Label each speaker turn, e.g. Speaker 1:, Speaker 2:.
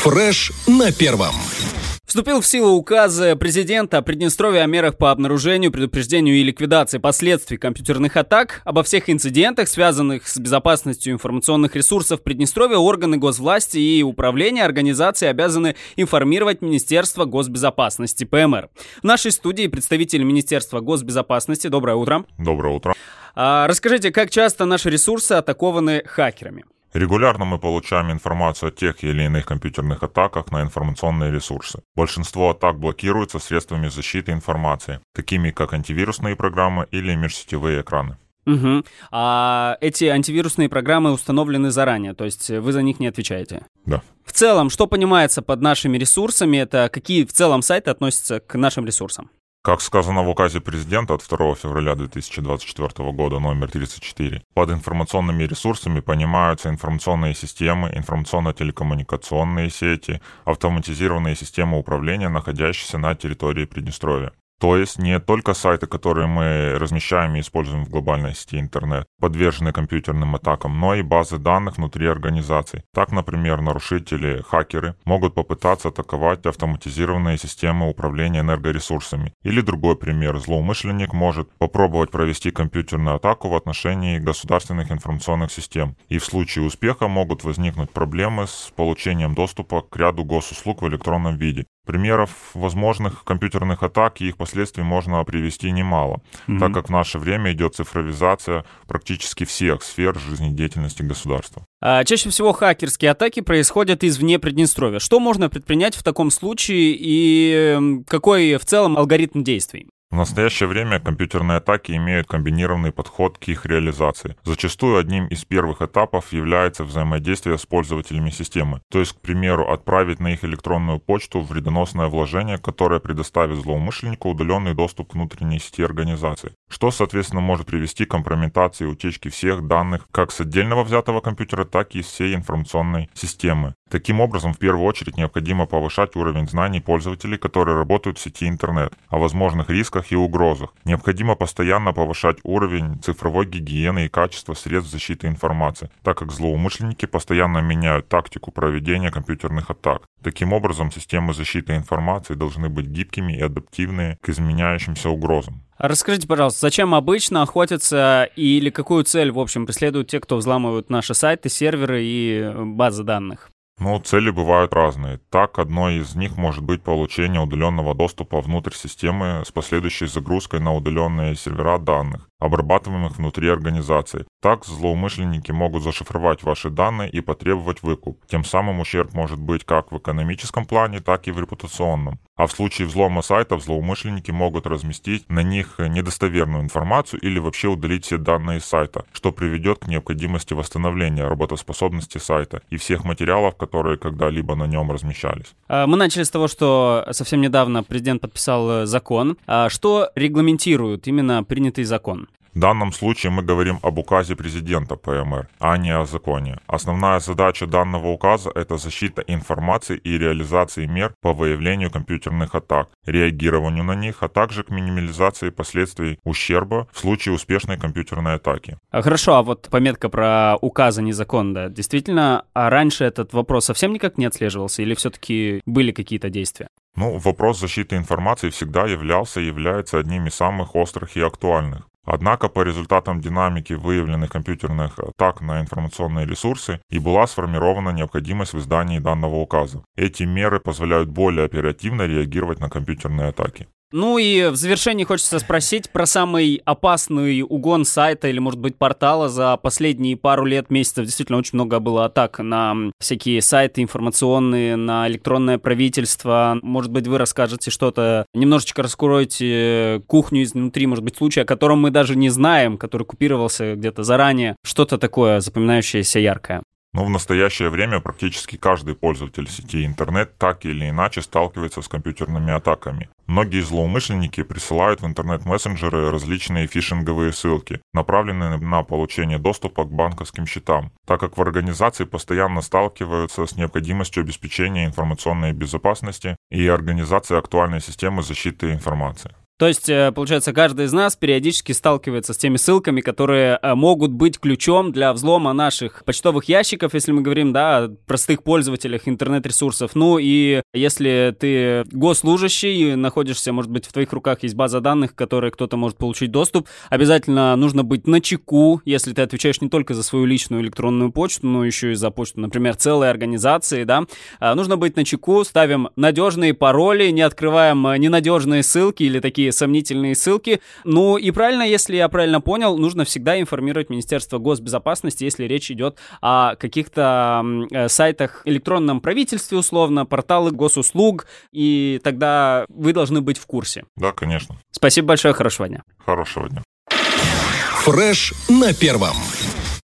Speaker 1: Фреш на первом.
Speaker 2: Вступил в силу указ президента о Приднестровье о мерах по обнаружению, предупреждению и ликвидации последствий компьютерных атак. Обо всех инцидентах, связанных с безопасностью информационных ресурсов Приднестровья, органы госвласти и управления организации обязаны информировать Министерство госбезопасности ПМР. В нашей студии представитель Министерства госбезопасности. Доброе утро.
Speaker 3: Доброе утро.
Speaker 2: А, расскажите, как часто наши ресурсы атакованы хакерами?
Speaker 3: Регулярно мы получаем информацию о тех или иных компьютерных атаках на информационные ресурсы. Большинство атак блокируются средствами защиты информации, такими как антивирусные программы или межсетевые экраны.
Speaker 2: Угу. А эти антивирусные программы установлены заранее, то есть вы за них не отвечаете?
Speaker 3: Да.
Speaker 2: В целом, что понимается под нашими ресурсами, это какие в целом сайты относятся к нашим ресурсам?
Speaker 3: Как сказано в указе президента от 2 февраля 2024 года номер 34, под информационными ресурсами понимаются информационные системы, информационно-телекоммуникационные сети, автоматизированные системы управления, находящиеся на территории Приднестровья. То есть не только сайты, которые мы размещаем и используем в глобальной сети интернет, подвержены компьютерным атакам, но и базы данных внутри организаций. Так, например, нарушители, хакеры могут попытаться атаковать автоматизированные системы управления энергоресурсами. Или другой пример, злоумышленник может попробовать провести компьютерную атаку в отношении государственных информационных систем. И в случае успеха могут возникнуть проблемы с получением доступа к ряду госуслуг в электронном виде. Примеров возможных компьютерных атак и их последствий можно привести немало, mm-hmm. так как в наше время идет цифровизация практически всех сфер жизнедеятельности государства.
Speaker 2: А чаще всего хакерские атаки происходят извне Приднестровья. Что можно предпринять в таком случае и какой в целом алгоритм действий?
Speaker 3: В настоящее время компьютерные атаки имеют комбинированный подход к их реализации. Зачастую одним из первых этапов является взаимодействие с пользователями системы. То есть, к примеру, отправить на их электронную почту вредоносное вложение, которое предоставит злоумышленнику удаленный доступ к внутренней сети организации. Что, соответственно, может привести к компрометации и утечке всех данных как с отдельного взятого компьютера, так и из всей информационной системы. Таким образом, в первую очередь необходимо повышать уровень знаний пользователей, которые работают в сети интернет, о возможных рисках и угрозах. Необходимо постоянно повышать уровень цифровой гигиены и качества средств защиты информации, так как злоумышленники постоянно меняют тактику проведения компьютерных атак. Таким образом, системы защиты информации должны быть гибкими и адаптивными к изменяющимся угрозам.
Speaker 2: А расскажите, пожалуйста, зачем обычно охотятся или какую цель, в общем, преследуют те, кто взламывают наши сайты, серверы и базы данных?
Speaker 3: Ну, цели бывают разные. Так, одной из них может быть получение удаленного доступа внутрь системы с последующей загрузкой на удаленные сервера данных обрабатываемых внутри организации. Так злоумышленники могут зашифровать ваши данные и потребовать выкуп. Тем самым ущерб может быть как в экономическом плане, так и в репутационном. А в случае взлома сайтов злоумышленники могут разместить на них недостоверную информацию или вообще удалить все данные сайта, что приведет к необходимости восстановления работоспособности сайта и всех материалов, которые когда-либо на нем размещались.
Speaker 2: А, мы начали с того, что совсем недавно президент подписал э, закон. А что регламентирует именно принятый закон?
Speaker 3: В данном случае мы говорим об указе президента ПМР, а не о законе. Основная задача данного указа – это защита информации и реализации мер по выявлению компьютерных атак, реагированию на них, а также к минимализации последствий ущерба в случае успешной компьютерной атаки.
Speaker 2: А хорошо, а вот пометка про указ, а не закон, да, действительно, а раньше этот вопрос совсем никак не отслеживался или все-таки были какие-то действия?
Speaker 3: Ну, вопрос защиты информации всегда являлся и является одним из самых острых и актуальных. Однако по результатам динамики выявленных компьютерных атак на информационные ресурсы и была сформирована необходимость в издании данного указа. Эти меры позволяют более оперативно реагировать на компьютерные атаки.
Speaker 2: Ну и в завершении хочется спросить про самый опасный угон сайта или, может быть, портала за последние пару лет, месяцев. Действительно, очень много было атак на всякие сайты информационные, на электронное правительство. Может быть, вы расскажете что-то, немножечко раскроете кухню изнутри, может быть, случай, о котором мы даже не знаем, который купировался где-то заранее. Что-то такое запоминающееся яркое.
Speaker 3: Но в настоящее время практически каждый пользователь сети интернет так или иначе сталкивается с компьютерными атаками. Многие злоумышленники присылают в интернет-мессенджеры различные фишинговые ссылки, направленные на получение доступа к банковским счетам, так как в организации постоянно сталкиваются с необходимостью обеспечения информационной безопасности и организации актуальной системы защиты информации.
Speaker 2: То есть, э, получается, каждый из нас периодически сталкивается с теми ссылками, которые э, могут быть ключом для взлома наших почтовых ящиков, если мы говорим, да, о простых пользователях интернет-ресурсов. Ну и если ты госслужащий, находишься, может быть, в твоих руках есть база данных, которые кто-то может получить доступ, обязательно нужно быть на чеку, если ты отвечаешь не только за свою личную электронную почту, но еще и за почту, например, целой организации, да, а, нужно быть на чеку, ставим надежные пароли, не открываем э, ненадежные ссылки или такие сомнительные ссылки. Ну и правильно, если я правильно понял, нужно всегда информировать Министерство госбезопасности, если речь идет о каких-то э, сайтах электронном правительстве, условно, порталы госуслуг, и тогда вы должны быть в курсе.
Speaker 3: Да, конечно.
Speaker 2: Спасибо большое, хорошего дня.
Speaker 3: Хорошего дня.
Speaker 1: Фреш на первом.